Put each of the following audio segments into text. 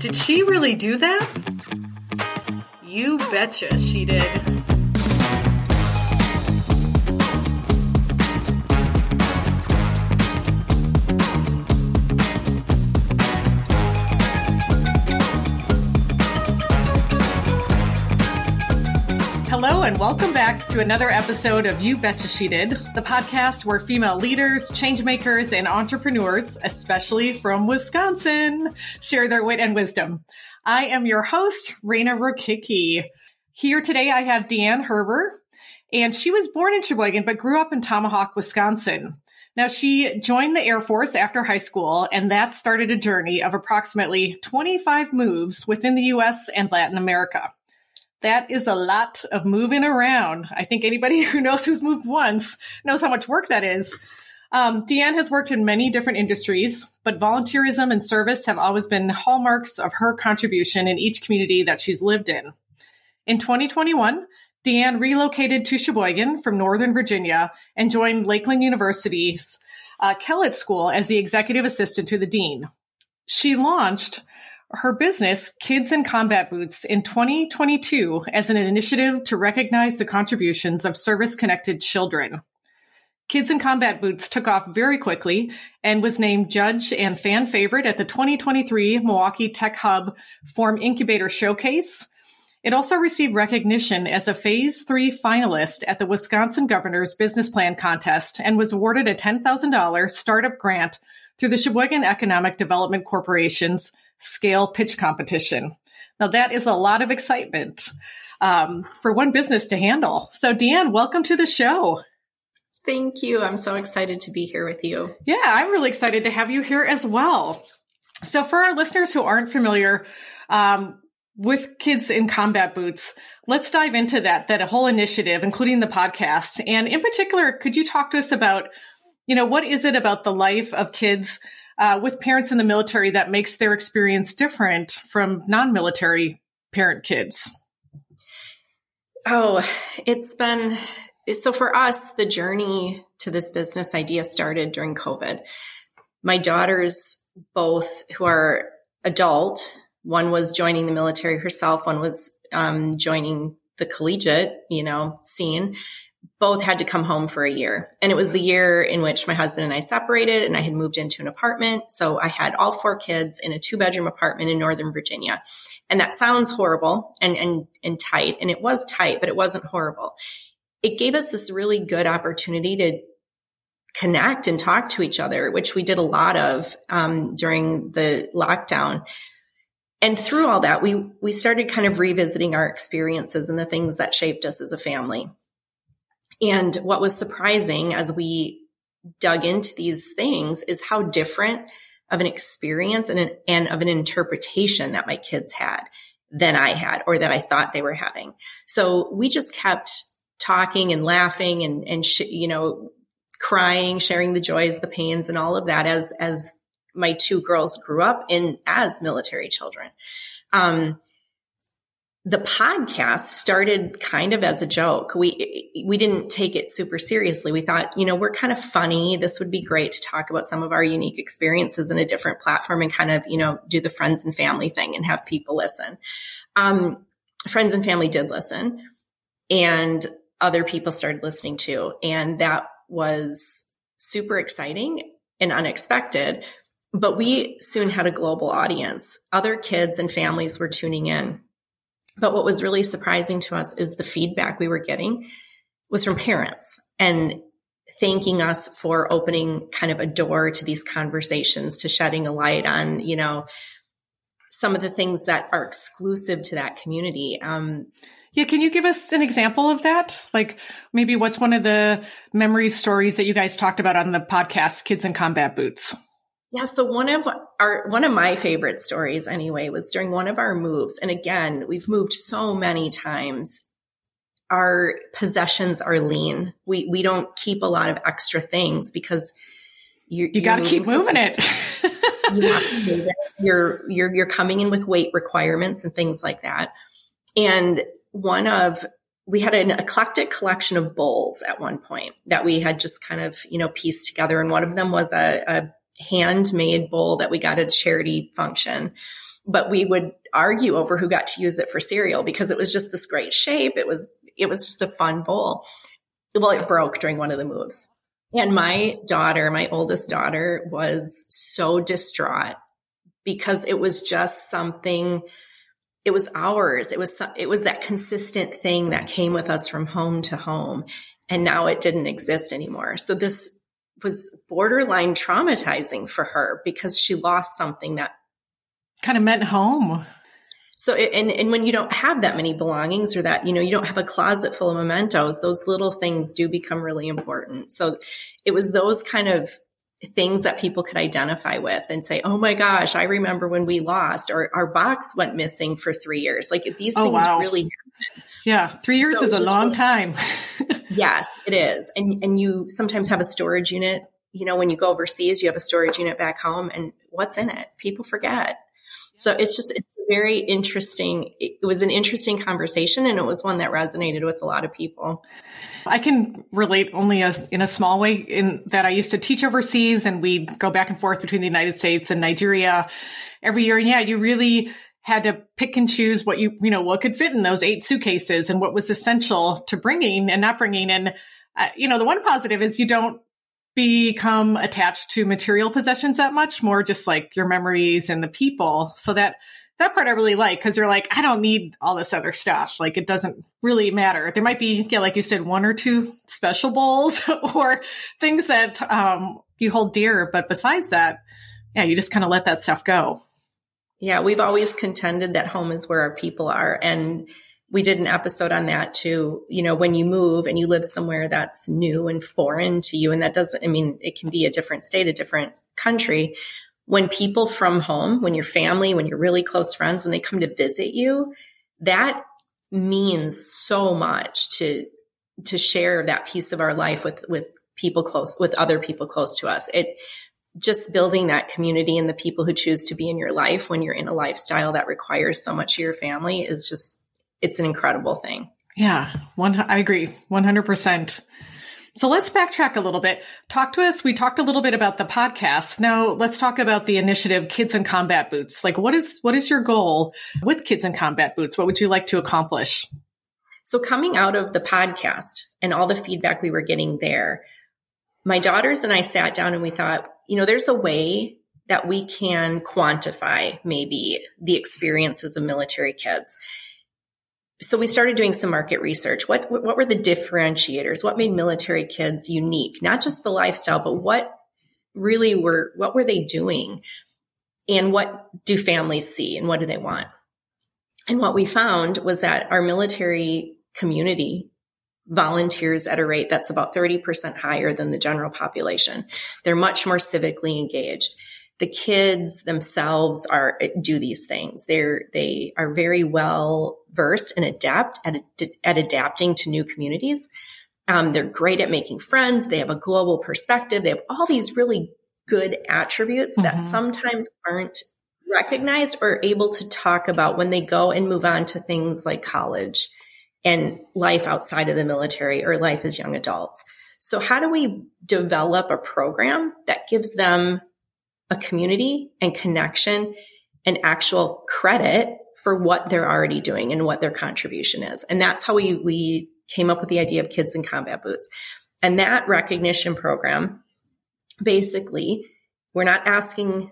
Did she really do that? You betcha she did. And welcome back to another episode of You Betcha She Did, the podcast where female leaders, changemakers, and entrepreneurs, especially from Wisconsin, share their wit and wisdom. I am your host, Rayna Rokicki. Here today, I have Deanne Herber, and she was born in Sheboygan but grew up in Tomahawk, Wisconsin. Now, she joined the Air Force after high school, and that started a journey of approximately 25 moves within the US and Latin America. That is a lot of moving around. I think anybody who knows who's moved once knows how much work that is. Um, Deanne has worked in many different industries, but volunteerism and service have always been hallmarks of her contribution in each community that she's lived in. In 2021, Deanne relocated to Sheboygan from Northern Virginia and joined Lakeland University's uh, Kellett School as the executive assistant to the dean. She launched her business, Kids in Combat Boots, in 2022 as an initiative to recognize the contributions of service connected children. Kids in Combat Boots took off very quickly and was named judge and fan favorite at the 2023 Milwaukee Tech Hub Form Incubator Showcase. It also received recognition as a Phase 3 finalist at the Wisconsin Governor's Business Plan Contest and was awarded a $10,000 startup grant through the Sheboygan Economic Development Corporation's scale pitch competition. Now, that is a lot of excitement um, for one business to handle. So, Deanne, welcome to the show. Thank you. I'm so excited to be here with you. Yeah, I'm really excited to have you here as well. So, for our listeners who aren't familiar um, with Kids in Combat Boots, let's dive into that, that whole initiative, including the podcast. And in particular, could you talk to us about, you know, what is it about the life of kids uh, with parents in the military that makes their experience different from non-military parent kids? Oh, it's been so for us, the journey to this business idea started during COVID. My daughters, both who are adult, one was joining the military herself, one was um, joining the collegiate, you know, scene both had to come home for a year. And it was the year in which my husband and I separated and I had moved into an apartment. So I had all four kids in a two bedroom apartment in Northern Virginia. And that sounds horrible and, and, and tight. And it was tight, but it wasn't horrible. It gave us this really good opportunity to connect and talk to each other, which we did a lot of um, during the lockdown. And through all that, we we started kind of revisiting our experiences and the things that shaped us as a family. And what was surprising as we dug into these things is how different of an experience and, an, and of an interpretation that my kids had than I had or that I thought they were having. So we just kept talking and laughing and, and, sh- you know, crying, sharing the joys, the pains and all of that as, as my two girls grew up in as military children. Um, the podcast started kind of as a joke. We we didn't take it super seriously. We thought, you know, we're kind of funny. This would be great to talk about some of our unique experiences in a different platform and kind of, you know, do the friends and family thing and have people listen. Um, friends and family did listen, and other people started listening too, and that was super exciting and unexpected. But we soon had a global audience. Other kids and families were tuning in but what was really surprising to us is the feedback we were getting was from parents and thanking us for opening kind of a door to these conversations, to shedding a light on, you know, some of the things that are exclusive to that community. Um, yeah, can you give us an example of that? Like maybe what's one of the memory stories that you guys talked about on the podcast, Kids in Combat Boots? Yeah. So one of our, one of my favorite stories anyway was during one of our moves. And again, we've moved so many times. Our possessions are lean. We, we don't keep a lot of extra things because you, you got to keep moving it. you it. You're, you're, you're coming in with weight requirements and things like that. And one of, we had an eclectic collection of bowls at one point that we had just kind of, you know, pieced together. And one of them was a, a handmade bowl that we got at a charity function. but we would argue over who got to use it for cereal because it was just this great shape. It was, it was just a fun bowl. Well, it broke during one of the moves. And my daughter, my oldest daughter was so distraught because it was just something it was ours. It was it was that consistent thing that came with us from home to home and now it didn't exist anymore. So this was borderline traumatizing for her because she lost something that kind of meant home. So, and, and when you don't have that many belongings or that, you know, you don't have a closet full of mementos, those little things do become really important. So it was those kind of things that people could identify with and say, Oh my gosh, I remember when we lost or our box went missing for three years. Like these oh, things wow. really. Yeah. Three years so is a long really, time. yes, it is. And, and you sometimes have a storage unit. You know, when you go overseas, you have a storage unit back home and what's in it? People forget. So it's just, it's very interesting. It was an interesting conversation and it was one that resonated with a lot of people. I can relate only as, in a small way in that I used to teach overseas and we'd go back and forth between the United States and Nigeria every year. And yeah, you really had to pick and choose what you, you know, what could fit in those eight suitcases and what was essential to bringing and not bringing. And, uh, you know, the one positive is you don't become attached to material possessions that much, more just like your memories and the people. So that that part I really like because you're like, I don't need all this other stuff. Like it doesn't really matter. There might be, yeah, like you said, one or two special bowls or things that um, you hold dear. But besides that, yeah, you just kind of let that stuff go. Yeah, we've always contended that home is where our people are. And we did an episode on that too. You know, when you move and you live somewhere that's new and foreign to you, and that doesn't, I mean, it can be a different state, a different country when people from home, when your family, when you're really close friends, when they come to visit you, that means so much to to share that piece of our life with with people close with other people close to us. It just building that community and the people who choose to be in your life when you're in a lifestyle that requires so much of your family is just it's an incredible thing. Yeah, one I agree 100%. So let's backtrack a little bit. Talk to us. We talked a little bit about the podcast. Now let's talk about the initiative Kids in Combat Boots. Like what is what is your goal with Kids in Combat Boots? What would you like to accomplish? So coming out of the podcast and all the feedback we were getting there, my daughters and I sat down and we thought, you know, there's a way that we can quantify maybe the experiences of military kids so we started doing some market research. What what were the differentiators? What made military kids unique? Not just the lifestyle, but what really were what were they doing? And what do families see and what do they want? And what we found was that our military community volunteers at a rate that's about 30% higher than the general population. They're much more civically engaged the kids themselves are do these things. They're they are very well versed and adept at at adapting to new communities. Um, they're great at making friends. They have a global perspective. They have all these really good attributes mm-hmm. that sometimes aren't recognized or able to talk about when they go and move on to things like college and life outside of the military or life as young adults. So how do we develop a program that gives them a community and connection and actual credit for what they're already doing and what their contribution is. And that's how we, we came up with the idea of kids in combat boots. And that recognition program, basically, we're not asking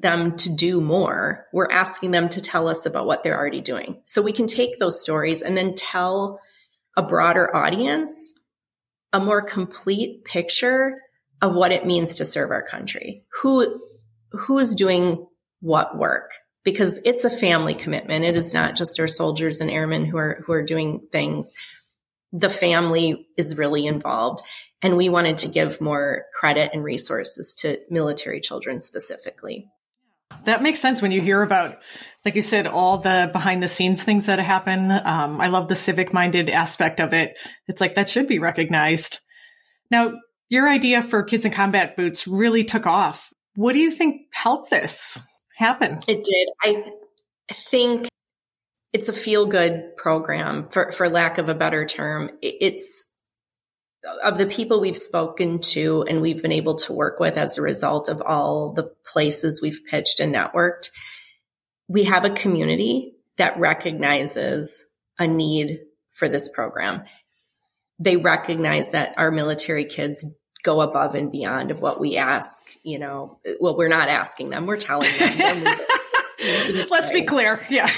them to do more. We're asking them to tell us about what they're already doing. So we can take those stories and then tell a broader audience a more complete picture of what it means to serve our country. Who, who is doing what work? Because it's a family commitment. It is not just our soldiers and airmen who are, who are doing things. The family is really involved. And we wanted to give more credit and resources to military children specifically. That makes sense when you hear about, like you said, all the behind the scenes things that happen. Um, I love the civic minded aspect of it. It's like that should be recognized. Now, your idea for kids in combat boots really took off. What do you think helped this happen? It did. I think it's a feel good program for, for lack of a better term. It's of the people we've spoken to and we've been able to work with as a result of all the places we've pitched and networked. we have a community that recognizes a need for this program. They recognize that our military kids go above and beyond of what we ask, you know, well, we're not asking them, we're telling them. Let's be clear. Yeah.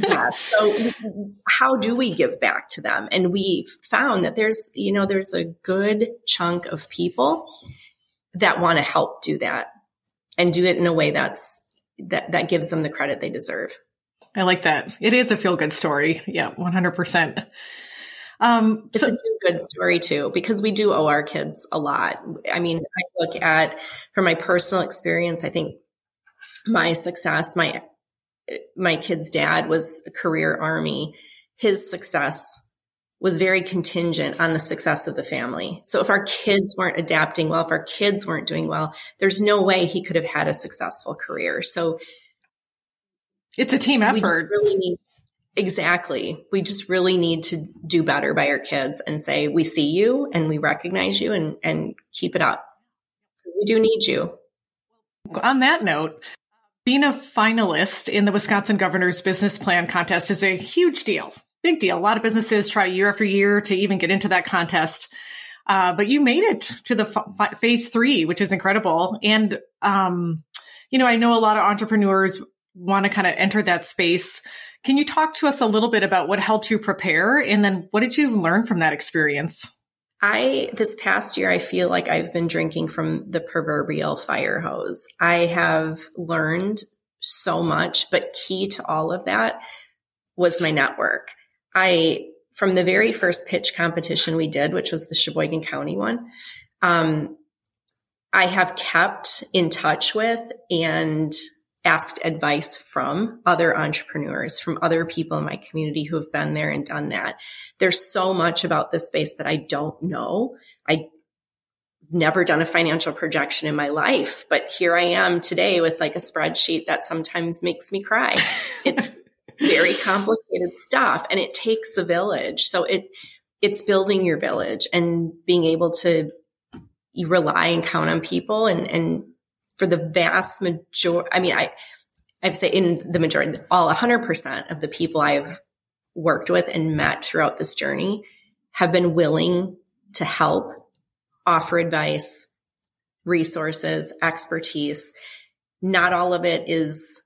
yeah. So how do we give back to them? And we found that there's, you know, there's a good chunk of people that want to help do that and do it in a way that's, that, that gives them the credit they deserve. I like that. It is a feel good story. Yeah, 100%. Um, it's so- a good story too, because we do owe our kids a lot. I mean, I look at, from my personal experience, I think my success, my, my kid's dad was a career army. His success was very contingent on the success of the family. So if our kids weren't adapting well, if our kids weren't doing well, there's no way he could have had a successful career. So it's a team effort. We just really need, exactly. We just really need to do better by our kids and say, we see you and we recognize you and, and keep it up. We do need you. On that note, being a finalist in the Wisconsin Governor's Business Plan Contest is a huge deal. Big deal. A lot of businesses try year after year to even get into that contest. Uh, but you made it to the f- phase three, which is incredible. And, um, you know, I know a lot of entrepreneurs want to kind of enter that space. Can you talk to us a little bit about what helped you prepare? And then what did you learn from that experience? I, this past year, I feel like I've been drinking from the proverbial fire hose. I have learned so much, but key to all of that was my network. I, from the very first pitch competition we did, which was the Sheboygan County one, um, I have kept in touch with and asked advice from other entrepreneurs, from other people in my community who have been there and done that. There's so much about this space that I don't know. I never done a financial projection in my life, but here I am today with like a spreadsheet that sometimes makes me cry. It's very complicated stuff and it takes a village. So it, it's building your village and being able to rely and count on people and, and for the vast majority, I mean, I, I'd say in the majority, all 100% of the people I've worked with and met throughout this journey have been willing to help, offer advice, resources, expertise. Not all of it is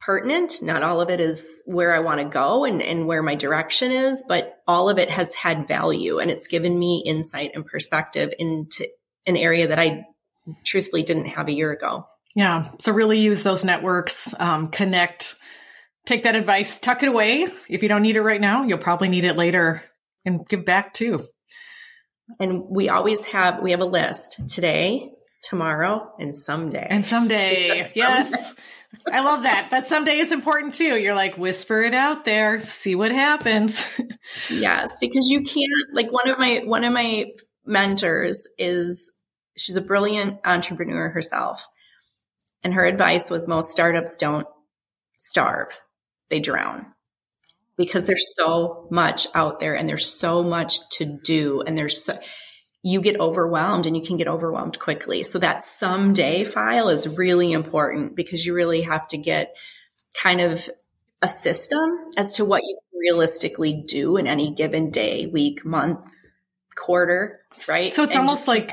pertinent. Not all of it is where I want to go and, and where my direction is, but all of it has had value and it's given me insight and perspective into an area that I truthfully didn't have a year ago. Yeah. So really use those networks, um, connect, take that advice, tuck it away. If you don't need it right now, you'll probably need it later and give back too. And we always have, we have a list today, tomorrow, and someday. And someday. yes. I love that. That someday is important too. You're like, whisper it out there, see what happens. yes, because you can't, like one of my, one of my mentors is she's a brilliant entrepreneur herself. And her advice was most startups don't starve, they drown because there's so much out there and there's so much to do and there's so, you get overwhelmed and you can get overwhelmed quickly. So that someday file is really important because you really have to get kind of a system as to what you realistically do in any given day, week, month, quarter, right? So it's and almost like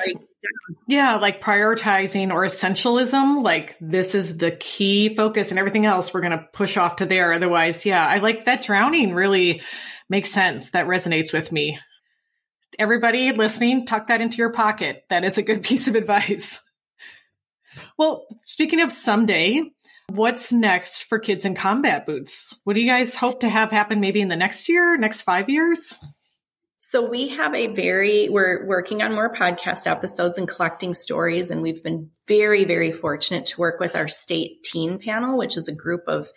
yeah, like prioritizing or essentialism, like this is the key focus and everything else we're going to push off to there. Otherwise, yeah, I like that drowning really makes sense. That resonates with me. Everybody listening, tuck that into your pocket. That is a good piece of advice. Well, speaking of someday, what's next for kids in combat boots? What do you guys hope to have happen maybe in the next year, next five years? So we have a very, we're working on more podcast episodes and collecting stories. And we've been very, very fortunate to work with our state teen panel, which is a group of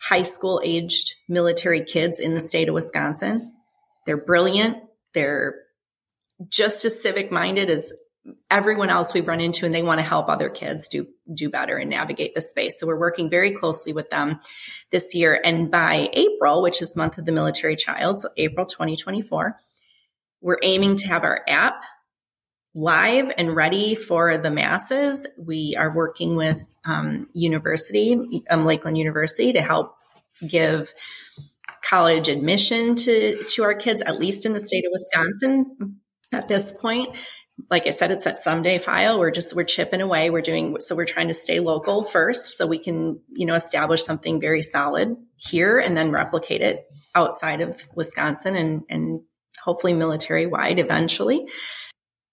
high school aged military kids in the state of Wisconsin. They're brilliant. They're just as civic minded as everyone else we've run into and they want to help other kids do do better and navigate the space. So we're working very closely with them this year and by April, which is month of the military child, so April 2024, we're aiming to have our app live and ready for the masses. We are working with um, university, um, Lakeland University, to help give college admission to to our kids, at least in the state of Wisconsin. At this point, like I said, it's that someday file. We're just we're chipping away. We're doing so. We're trying to stay local first, so we can you know establish something very solid here, and then replicate it outside of Wisconsin and and hopefully military wide eventually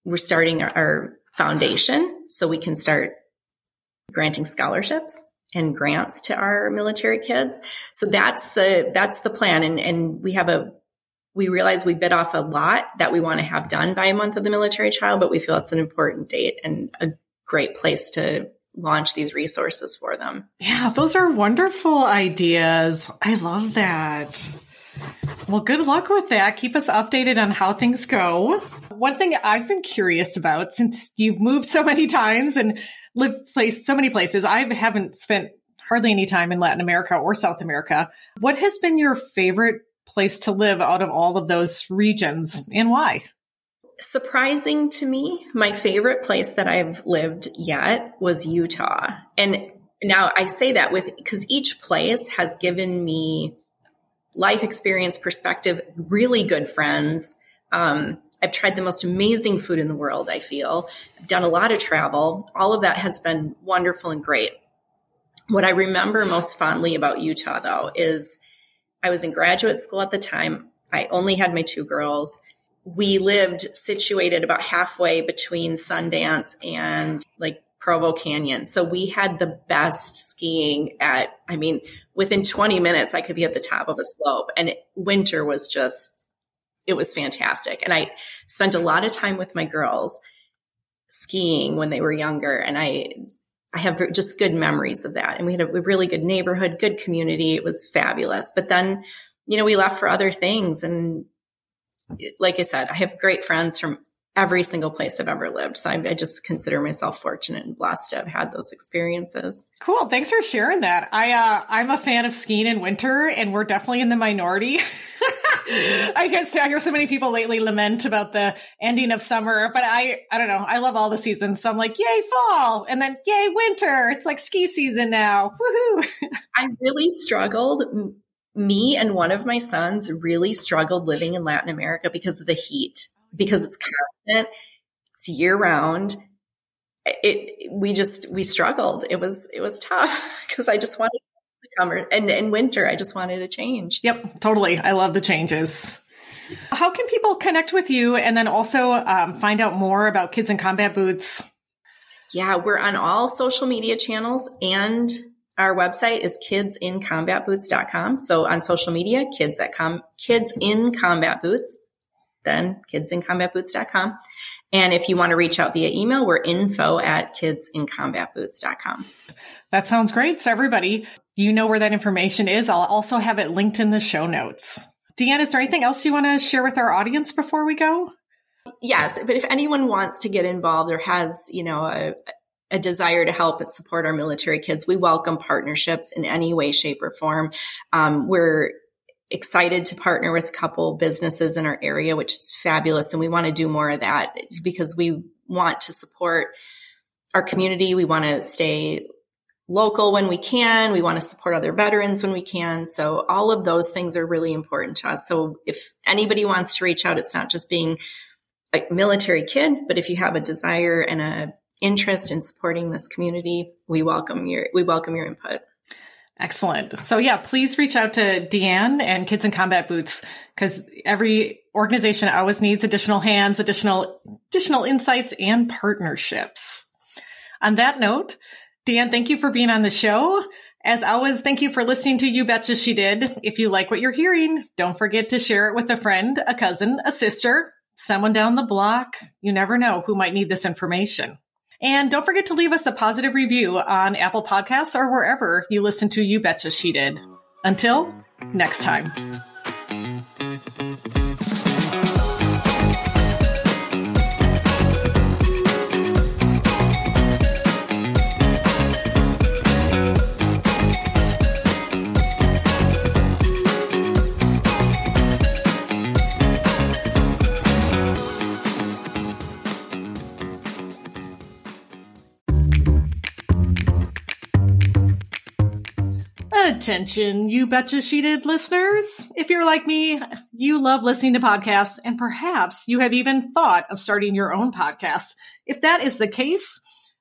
we're starting our, foundation so we can start granting scholarships and grants to our military kids. So that's the that's the plan and and we have a we realize we bit off a lot that we want to have done by a month of the military child, but we feel it's an important date and a great place to launch these resources for them. Yeah, those are wonderful ideas. I love that. Well, good luck with that. Keep us updated on how things go. One thing I've been curious about since you've moved so many times and lived place so many places, I haven't spent hardly any time in Latin America or South America. What has been your favorite place to live out of all of those regions and why? Surprising to me, my favorite place that I've lived yet was Utah. And now I say that with because each place has given me life experience perspective, really good friends. Um, I've tried the most amazing food in the world, I feel. I've done a lot of travel. All of that has been wonderful and great. What I remember most fondly about Utah, though, is I was in graduate school at the time. I only had my two girls. We lived situated about halfway between Sundance and like Provo Canyon. So we had the best skiing at, I mean, within 20 minutes, I could be at the top of a slope. And winter was just, it was fantastic. And I spent a lot of time with my girls skiing when they were younger. And I, I have just good memories of that. And we had a really good neighborhood, good community. It was fabulous. But then, you know, we left for other things. And like I said, I have great friends from every single place I've ever lived. So I, I, just consider myself fortunate and blessed to have had those experiences. Cool. Thanks for sharing that. I, uh, I'm a fan of skiing in winter and we're definitely in the minority. I guess I hear so many people lately lament about the ending of summer, but I, I don't know. I love all the seasons. So I'm like, yay, fall. And then yay, winter. It's like ski season now. Woohoo. I really struggled me and one of my sons really struggled living in Latin America because of the heat because it's constant, it's year round. It, we just, we struggled. It was, it was tough because I just wanted to come and in winter, I just wanted to change. Yep, totally. I love the changes. How can people connect with you and then also um, find out more about Kids in Combat Boots? Yeah, we're on all social media channels and our website is kidsincombatboots.com. So on social media, kids at com, kids in combat boots then kidsincombatboots.com. And if you want to reach out via email, we're info at kidsincombatboots.com. That sounds great. So everybody, you know where that information is. I'll also have it linked in the show notes. Deanne, is there anything else you want to share with our audience before we go? Yes, but if anyone wants to get involved or has, you know, a, a desire to help and support our military kids, we welcome partnerships in any way, shape, or form. Um, we're excited to partner with a couple businesses in our area, which is fabulous. And we want to do more of that because we want to support our community. We want to stay local when we can. We want to support other veterans when we can. So all of those things are really important to us. So if anybody wants to reach out, it's not just being a military kid, but if you have a desire and a interest in supporting this community, we welcome your, we welcome your input. Excellent. So yeah, please reach out to Deanne and Kids in Combat Boots because every organization always needs additional hands, additional additional insights, and partnerships. On that note, Deanne, thank you for being on the show. As always, thank you for listening to You Betcha She Did. If you like what you're hearing, don't forget to share it with a friend, a cousin, a sister, someone down the block. You never know who might need this information. And don't forget to leave us a positive review on Apple Podcasts or wherever you listen to You Betcha She Did. Until next time. Attention, You Betcha She Did listeners. If you're like me, you love listening to podcasts and perhaps you have even thought of starting your own podcast. If that is the case,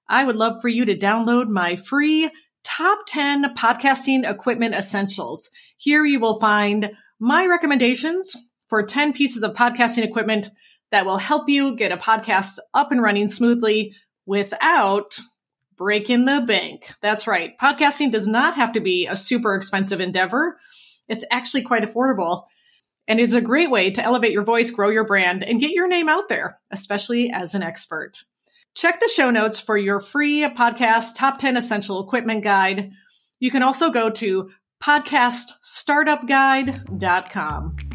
I would love for you to download my free top 10 podcasting equipment essentials. Here you will find my recommendations for 10 pieces of podcasting equipment that will help you get a podcast up and running smoothly without breaking the bank. That's right. Podcasting does not have to be a super expensive endeavor. It's actually quite affordable and is a great way to elevate your voice, grow your brand, and get your name out there, especially as an expert. Check the show notes for your free podcast top 10 essential equipment guide. You can also go to podcaststartupguide.com.